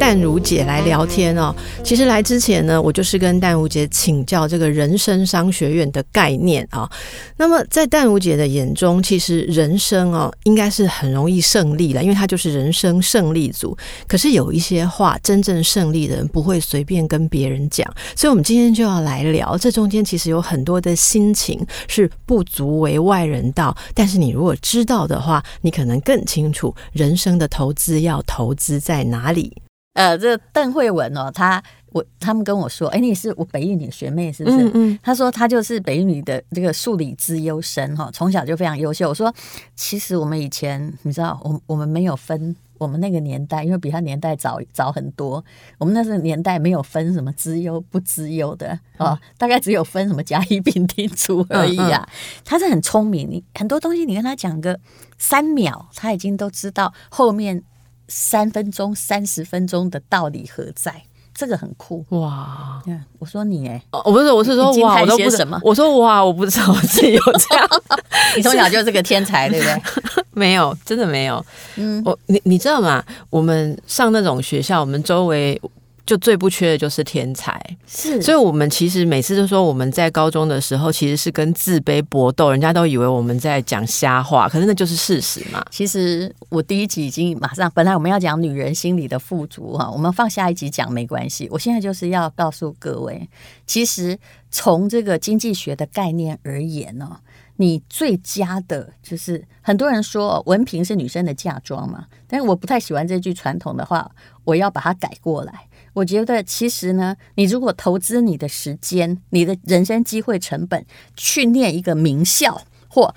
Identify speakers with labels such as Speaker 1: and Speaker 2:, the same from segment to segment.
Speaker 1: 淡如姐来聊天哦。其实来之前呢，我就是跟淡如姐请教这个人生商学院的概念啊。那么在淡如姐的眼中，其实人生哦应该是很容易胜利的，因为她就是人生胜利组。可是有一些话，真正胜利的人不会随便跟别人讲。所以，我们今天就要来聊这中间其实有很多的心情是不足为外人道，但是你如果知道的话，你可能更清楚人生的投资。资要投资在哪里？
Speaker 2: 呃，这邓慧文哦，他我他们跟我说，哎，你是我北一女学妹是不是？嗯嗯。他说他就是北一女的这个数理资优生哈，从小就非常优秀。我说，其实我们以前你知道，我我们没有分，我们那个年代，因为比他年代早早很多，我们那时候年代没有分什么资优不资优的哦，大概只有分什么甲乙丙丁组而已啊。他是很聪明，你很多东西你跟他讲个三秒，他已经都知道后面。三分钟、三十分钟的道理何在？这个很酷哇！我说你哎，
Speaker 1: 我不是，我是说哇，我都不什么？我说哇，我不知道我自己有这样。
Speaker 2: 你从小就是个天才，对不对？
Speaker 1: 没有，真的没有。嗯，我你你知道吗？我们上那种学校，我们周围。就最不缺的就是天才，是，所以我们其实每次都说我们在高中的时候其实是跟自卑搏斗，人家都以为我们在讲瞎话，可是那就是事实嘛。
Speaker 2: 其实我第一集已经马上，本来我们要讲女人心理的富足哈，我们放下一集讲没关系。我现在就是要告诉各位，其实从这个经济学的概念而言呢，你最佳的就是很多人说文凭是女生的嫁妆嘛，但是我不太喜欢这句传统的话，我要把它改过来。我觉得其实呢，你如果投资你的时间、你的人生机会成本去念一个名校或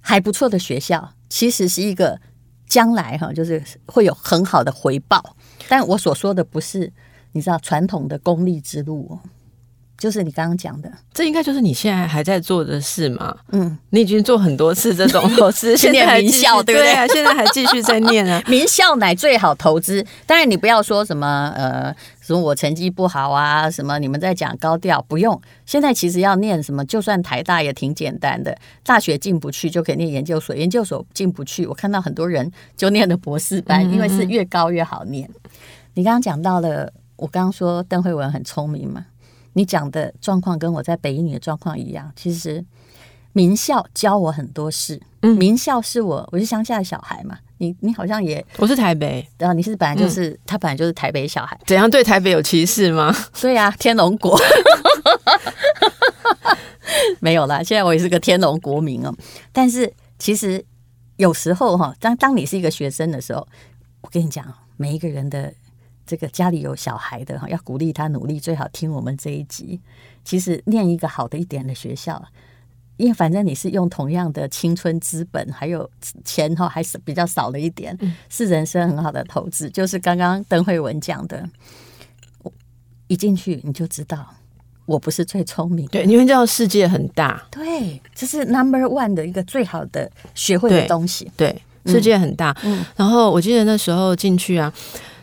Speaker 2: 还不错的学校，其实是一个将来哈，就是会有很好的回报。但我所说的不是你知道传统的功利之路。就是你刚刚讲的，
Speaker 1: 这应该就是你现在还在做的事嘛？嗯，你已经做很多次这种投资，现在还名校对不对？现在还继续在念啊，
Speaker 2: 名校乃最好投资。当然，你不要说什么呃，什么我成绩不好啊，什么你们在讲高调，不用。现在其实要念什么，就算台大也挺简单的，大学进不去就可以念研究所，研究所进不去，我看到很多人就念的博士班，因为是越高越好念。你刚刚讲到了，我刚刚说邓慧文很聪明嘛。你讲的状况跟我在北一女的状况一样，其实名校教我很多事。嗯，名校是我，我是乡下的小孩嘛。你你好像也，
Speaker 1: 我是台北，
Speaker 2: 然后你是本来就是、嗯、他本来就是台北小孩，
Speaker 1: 怎样对台北有歧视吗？
Speaker 2: 对呀、啊，天龙国 没有啦。现在我也是个天龙国民哦。但是其实有时候哈，当当你是一个学生的时候，我跟你讲，每一个人的。这个家里有小孩的哈，要鼓励他努力，最好听我们这一集。其实念一个好的一点的学校，因为反正你是用同样的青春资本，还有钱哈，还是比较少了一点，是人生很好的投资。就是刚刚邓慧文讲的，我一进去你就知道，我不是最聪明，
Speaker 1: 对，因为这样世界很大，
Speaker 2: 对，这是 number one 的一个最好的学会的东西，
Speaker 1: 对，对，世界很大。嗯，然后我记得那时候进去啊。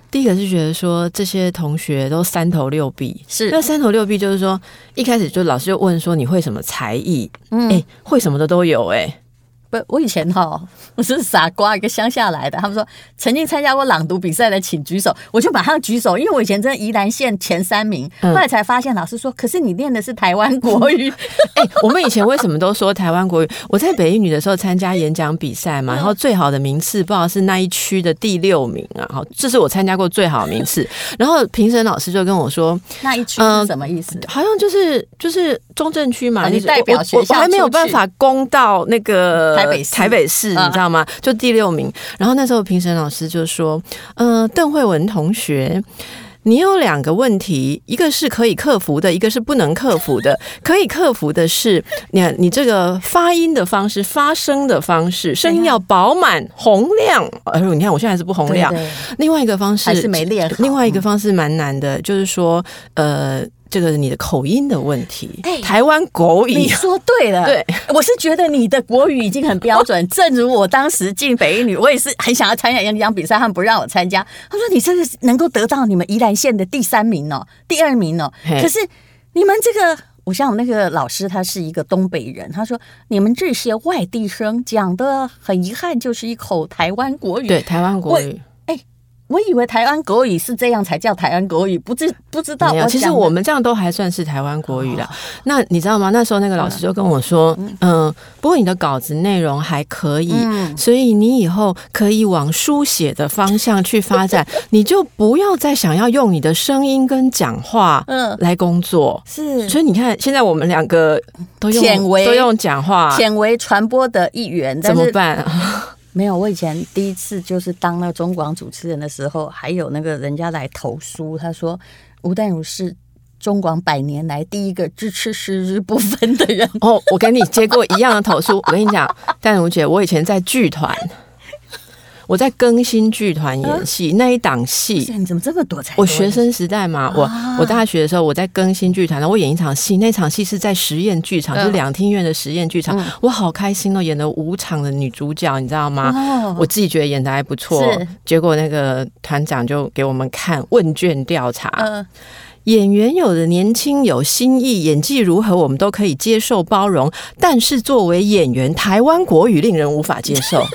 Speaker 1: 第一个是觉得说这些同学都三头六臂，是那三头六臂，就是说一开始就老师就问说，你会什么才艺？嗯，哎，会什么的都有哎、欸。
Speaker 2: 不，我以前哈，我是傻瓜，一个乡下来的。他们说曾经参加过朗读比赛的，请举手，我就马上举手，因为我以前真的宜兰县前三名。后来才发现，老师说，可是你念的是台湾国语。
Speaker 1: 哎、欸，我们以前为什么都说台湾国语？我在北一女的时候参加演讲比赛嘛，然后最好的名次不知道是那一区的第六名啊，好，这是我参加过最好的名次。然后评审老师就跟我说，
Speaker 2: 那一区是什么意思？
Speaker 1: 呃、好像就是就是中正区嘛，
Speaker 2: 你代表学校，
Speaker 1: 我还没有办法攻到那个。台北市，台北市，你知道吗？就第六名。然后那时候评审老师就说：“嗯、呃，邓慧文同学，你有两个问题，一个是可以克服的，一个是不能克服的。可以克服的是，你看你这个发音的方式、发声的方式，声音要饱满洪亮。哎呦，你看我现在还是不洪亮。另外一个方式还是没练。另外一个方式蛮难的，就是说，呃。”这个你的口音的问题。
Speaker 2: 哎，
Speaker 1: 台湾国语，
Speaker 2: 你说对了。
Speaker 1: 对，
Speaker 2: 我是觉得你的国语已经很标准。正如我当时进北一女，我也是很想要参加演讲比赛，他们不让我参加。他说：“你这是能够得到你们宜兰县的第三名哦，第二名哦。可是你们这个，我想我那个老师他是一个东北人，他说你们这些外地生讲的很遗憾，就是一口台湾国语。
Speaker 1: 对，台湾国语。”
Speaker 2: 我以为台湾国语是这样才叫台湾国语，不知不知道。
Speaker 1: 其实我们这样都还算是台湾国语了。哦。那你知道吗？那时候那个老师就跟我说，嗯，嗯，不过你的稿子内容还可以，嗯，所以你以后可以往书写的方向去发展，你就不要再想要用你的声音跟讲话，嗯，来工作。是，所以你看，现在我们两个都用都用讲话，
Speaker 2: 显为传播的一员，
Speaker 1: 怎么办啊？
Speaker 2: 没有，我以前第一次就是当那中广主持人的时候，还有那个人家来投诉，他说吴淡如是中广百年来第一个支持十日不分的人。
Speaker 1: 哦，我跟你接过一样的投诉，我跟你讲，淡如姐，我以前在剧团。我在更新剧团演戏、啊、那一档戏，
Speaker 2: 你怎么这么多才？
Speaker 1: 我学生时代嘛，啊、我我大学的时候我在更新剧团，然后我演一场戏，那场戏是在实验剧场，就两厅院的实验剧场，嗯，我好开心哦，演了五场的女主角，你知道吗？哦、我自己觉得演的还不错，结果那个团长就给我们看问卷调查，嗯、演员有的年轻有新意，演技如何我们都可以接受包容，但是作为演员，台湾国语令人无法接受。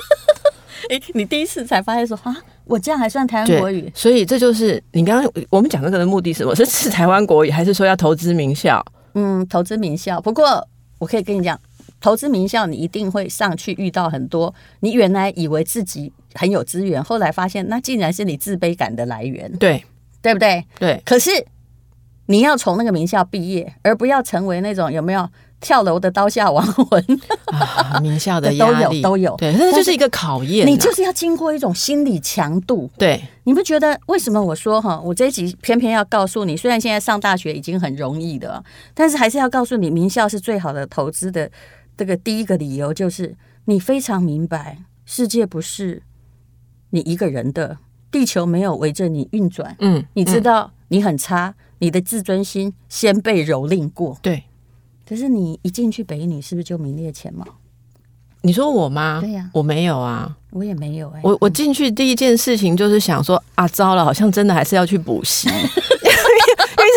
Speaker 2: 哎，你第一次才发现说啊，我这样还算台湾国语？
Speaker 1: 所以这就是你刚刚我们讲这个的目的是什么？是是台湾国语，还是说要投资名校？
Speaker 2: 嗯，投资名校。不过我可以跟你讲，投资名校，你一定会上去遇到很多你原来以为自己很有资源，后来发现那竟然是你自卑感的来源。
Speaker 1: 对，
Speaker 2: 对不对？
Speaker 1: 对。
Speaker 2: 可是你要从那个名校毕业，而不要成为那种有没有？跳楼的刀下亡魂
Speaker 1: 啊，名校的
Speaker 2: 都有，都有，
Speaker 1: 对，那就是一个考验。
Speaker 2: 你就是要经过一种心理强度，
Speaker 1: 对，
Speaker 2: 你不觉得？为什么我说哈，我这一集偏偏要告诉你，虽然现在上大学已经很容易的，但是还是要告诉你，名校是最好的投资的。这个第一个理由就是，你非常明白，世界不是你一个人的，地球没有围着你运转。嗯，你知道你很差，你的自尊心先被蹂躏过，
Speaker 1: 对。
Speaker 2: 可是你一进去北一女，是不是就名列前茅？
Speaker 1: 你说我吗？
Speaker 2: 对呀、啊，
Speaker 1: 我没有啊，
Speaker 2: 我也没有哎、欸。
Speaker 1: 我我进去第一件事情就是想说啊，糟了，好像真的还是要去补习。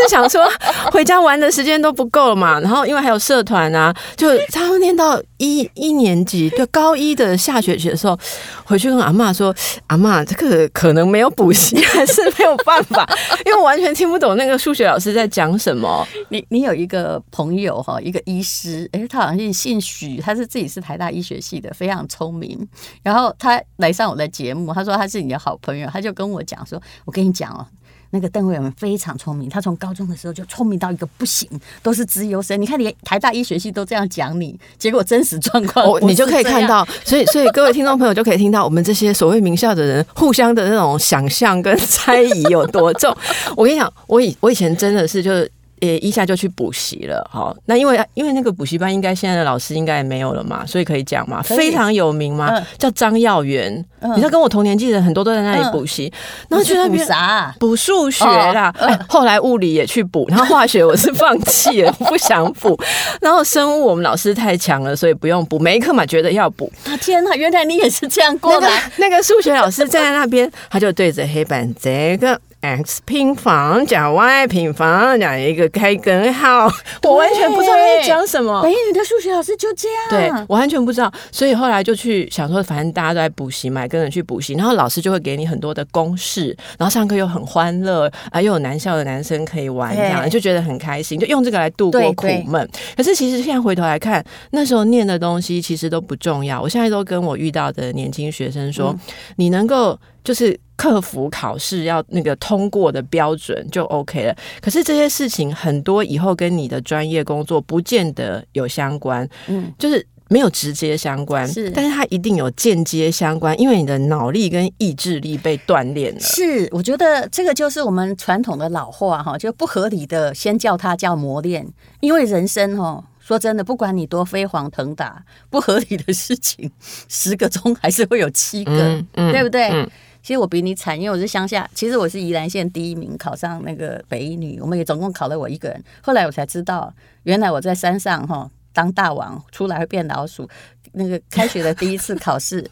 Speaker 1: 想说回家玩的时间都不够了嘛，然后因为还有社团啊，就差不多念到一一年级，就高一的下学期的时候，回去跟阿妈说：“阿妈，这个可能没有补习，还是没有办法，因为我完全听不懂那个数学老师在讲什么。”
Speaker 2: 你你有一个朋友哈，一个医师，哎，他好像姓许，他是自己是台大医学系的，非常聪明。然后他来上我的节目，他说他是你的好朋友，他就跟我讲说：“我跟你讲哦。”那个邓惠文非常聪明，他从高中的时候就聪明到一个不行，都是资优生。你看，连台大医学系都这样讲你，结果真实状况，
Speaker 1: 哦，你就可以看到。所以，所以各位听众朋友就可以听到我们这些所谓名校的人互相的那种想象跟猜疑有多重。我跟你讲，我以我以前真的是就是。也一下就去补习了，好，那因为因为那个补习班应该现在的老师应该也没有了嘛，所以可以讲嘛，非常有名嘛，嗯、叫张耀元、嗯，你知道跟我同年纪的很多都在那里补习，然后去那边
Speaker 2: 补啥？
Speaker 1: 补数学啦、后来物理也去补，然后化学我是放弃了，不想补，然后生物我们老师太强了，所以不用补，每一课嘛觉得要补。
Speaker 2: 啊天呐，原来你也是这样过来。
Speaker 1: 那个数学老师站在那边，他就对着黑板这个。X 平方加 y 平方加一个开根号，我完全不知道在讲什么。
Speaker 2: 哎，你的数学老师就这样？
Speaker 1: 对，我完全不知道，所以后来就去想说，反正大家都在补习嘛，跟着去补习，然后老师就会给你很多的公式，然后上课又很欢乐啊，又有男校的男生可以玩，这样就觉得很开心，就用这个来度过苦闷。可是其实现在回头来看，那时候念的东西其实都不重要。我现在都跟我遇到的年轻学生说，嗯、你能够就是。克服考试要那个通过的标准就 OK 了。可是这些事情很多以后跟你的专业工作不见得有相关，嗯，就是没有直接相关，是，但是它一定有间接相关，因为你的脑力跟意志力被锻炼了。
Speaker 2: 是，我觉得这个就是我们传统的老话哈，就不合理的先叫它叫磨练，因为人生哈，说真的，不管你多飞黄腾达，不合理的事情十个中还是会有七个，嗯嗯、对不对？嗯其实我比你惨，因为我是乡下。其实我是宜兰县第一名，考上那个北一女。我们也总共考了我一个人。后来我才知道，原来我在山上哈当大王，出来会变老鼠。那个开学的第一次考试。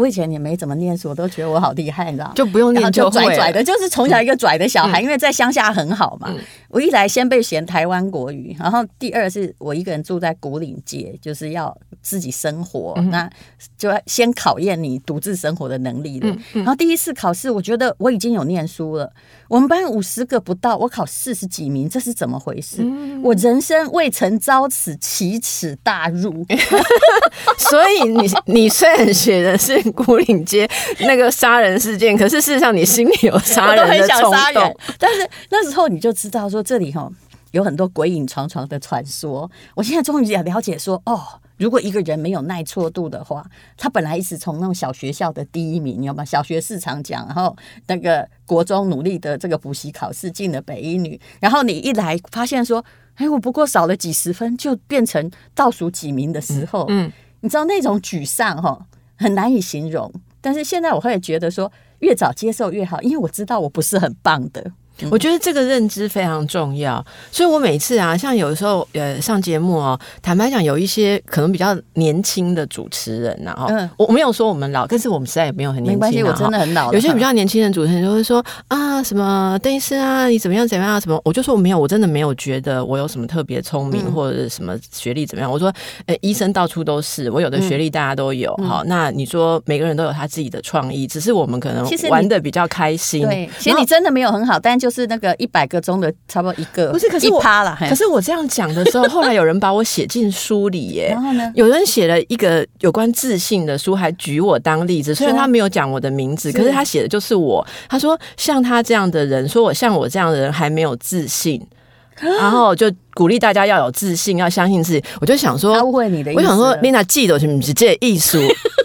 Speaker 2: 我以前也没怎么念书，我都觉得我好厉害，你知道？
Speaker 1: 就不用念就
Speaker 2: 拽拽的，就是从小一个拽的小孩，嗯、因为在乡下很好嘛。嗯、我一来先被嫌台湾国语，然后第二是我一个人住在古岭街，就是要自己生活，嗯、那就要先考验你独自生活的能力然后第一次考试，我觉得我已经有念书了。我们班五十个不到，我考四十几名，这是怎么回事？嗯、我人生未曾遭此奇耻大辱，
Speaker 1: 所以你你虽然写的是古岭街那个杀人事件，可是事实上你心里有杀人的 冲动。
Speaker 2: 但是那时候你就知道说这里哈有很多鬼影幢幢的传说。我现在终于也了解说哦。如果一个人没有耐挫度的话，他本来一直从那种小学校的第一名，你知道吗？小学市场奖，然后那个国中努力的这个补习考试进了北一女，然后你一来发现说，哎，我不过少了几十分，就变成倒数几名的时候，嗯，嗯你知道那种沮丧哈，很难以形容。但是现在我会觉得说，越早接受越好，因为我知道我不是很棒的。
Speaker 1: 我觉得这个认知非常重要，所以我每次啊，像有的时候呃上节目哦，坦白讲，有一些可能比较年轻的主持人呐，哈，嗯，我没有说我们老，但是我们实在也没有很年轻，没关系，
Speaker 2: 我真的很老。
Speaker 1: 有些比较年轻的主持人就会说啊，什么邓医师啊，你怎么样怎么样？啊什么？我就说我没有，我真的没有觉得我有什么特别聪明或者什么学历怎么样。我说，呃，医生到处都是，我有的学历大家都有，好，那你说每个人都有他自己的创意，只是我们可能玩的比较开心。
Speaker 2: 对，其实你真的没有很好，但就是那个一百。个中的差不多一个，
Speaker 1: 不是，可是我趴了。可是我这样讲的时候，后来有人把我写进书里耶。然后呢，有人写了一个有关自信的书，还举我当例子。虽然他没有讲我的名字，可是他写的就是我。他说，像他这样的人，说我像我这样的人还没有自信。然后就鼓励大家要有自信，要相信自己。我就想说，
Speaker 2: 误会你的意思。
Speaker 1: 我想说，丽娜记得是不是这艺术？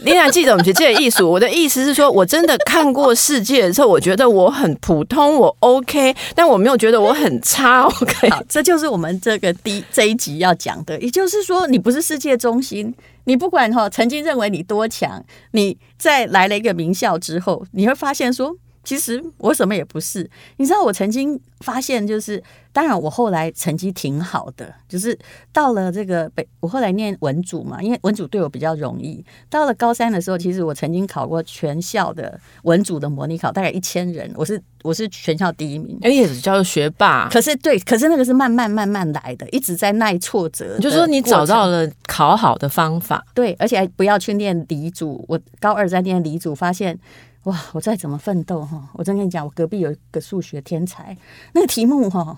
Speaker 1: 丽娜记得我们是这艺术。我的意思是说，我真的看过世界的时候，我觉得我很普通，我 OK，但我没有觉得我很差。OK，
Speaker 2: 好，这就是我们这个第这一集要讲的。也就是说，你不是世界中心。你不管哈，曾经认为你多强，你在来了一个名校之后，你会发现说。其实我什么也不是，你知道，我曾经发现，就是当然我后来成绩挺好的，就是到了这个北，我后来念文组嘛，因为文组对我比较容易。到了高三的时候，其实我曾经考过全校的文组的模拟考，大概一千人，我是我是全校第一名，
Speaker 1: 哎，也是叫做学霸。
Speaker 2: 可是对，可是那个是慢慢慢慢来的，一直在耐挫折。
Speaker 1: 就是说你找到了考好的方法，
Speaker 2: 对，而且还不要去念理组。我高二在念理组，发现。哇！我再怎么奋斗哈，我真跟你讲，我隔壁有一个数学天才，那个题目哈，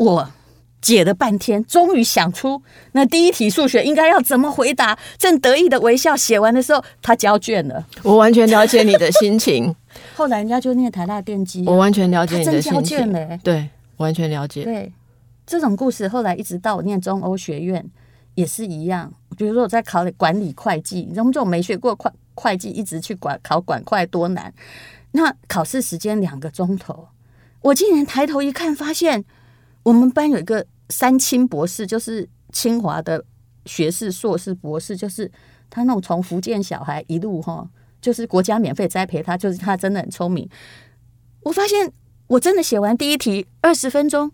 Speaker 2: 我解了半天，终于想出那第一题数学应该要怎么回答。正得意的微笑写完的时候，他交卷了。
Speaker 1: 我完全了解你的心情。
Speaker 2: 后来人家就念台大电机，
Speaker 1: 我完全了解你的心情。对，完全了解。
Speaker 2: 对，这种故事后来一直到我念中欧学院也是一样。比如说我在考管理会计，你知道这种没学过会。会计一直去管考管会多难，那考试时间两个钟头，我竟然抬头一看，发现我们班有一个三清博士，就是清华的学士、硕士、博士，就是他那种从福建小孩一路哈，就是国家免费栽培他，就是他真的很聪明。我发现我真的写完第一题二十分钟。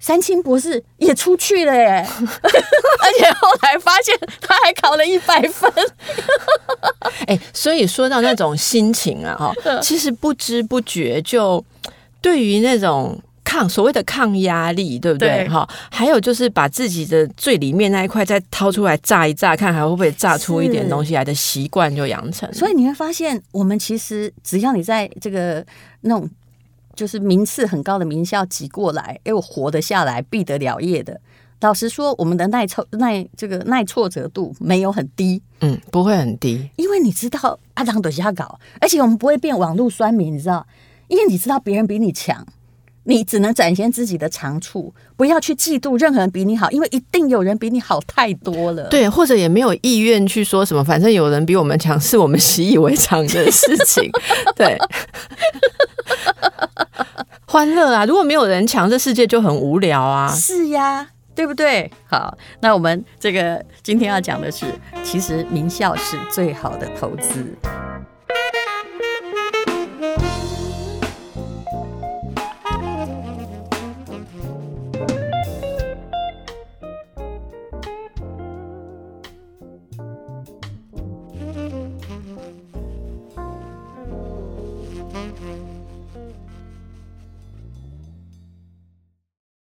Speaker 2: 三清博士也出去了耶，而且后来发现他还考了一百分。
Speaker 1: 哎，所以说到那种心情啊，哈，其实不知不觉就对于那种抗所谓的抗压力，对不对？哈，还有就是把自己的最里面那一块再掏出来炸一炸，看还会不会炸出一点东西来的习惯就养成。
Speaker 2: 所以你会发现，我们其实只要你在这个那种。就是名次很高的名校挤过来，哎，我活得下来，毕得了业的。老实说，我们的耐挫耐这个耐挫折度没有很低，
Speaker 1: 嗯，不会很低，
Speaker 2: 因为你知道阿当都瞎搞，而且我们不会变网络酸民，你知道，因为你知道别人比你强，你只能展现自己的长处，不要去嫉妒任何人比你好，因为一定有人比你好太多了。
Speaker 1: 对，或者也没有意愿去说什么，反正有人比我们强，是我们习以为常的事情。对。欢乐啊！如果没有人强，这世界就很无聊啊。
Speaker 2: 是呀，对不对？好，那我们这个今天要讲的是，其实名校是最好的投资。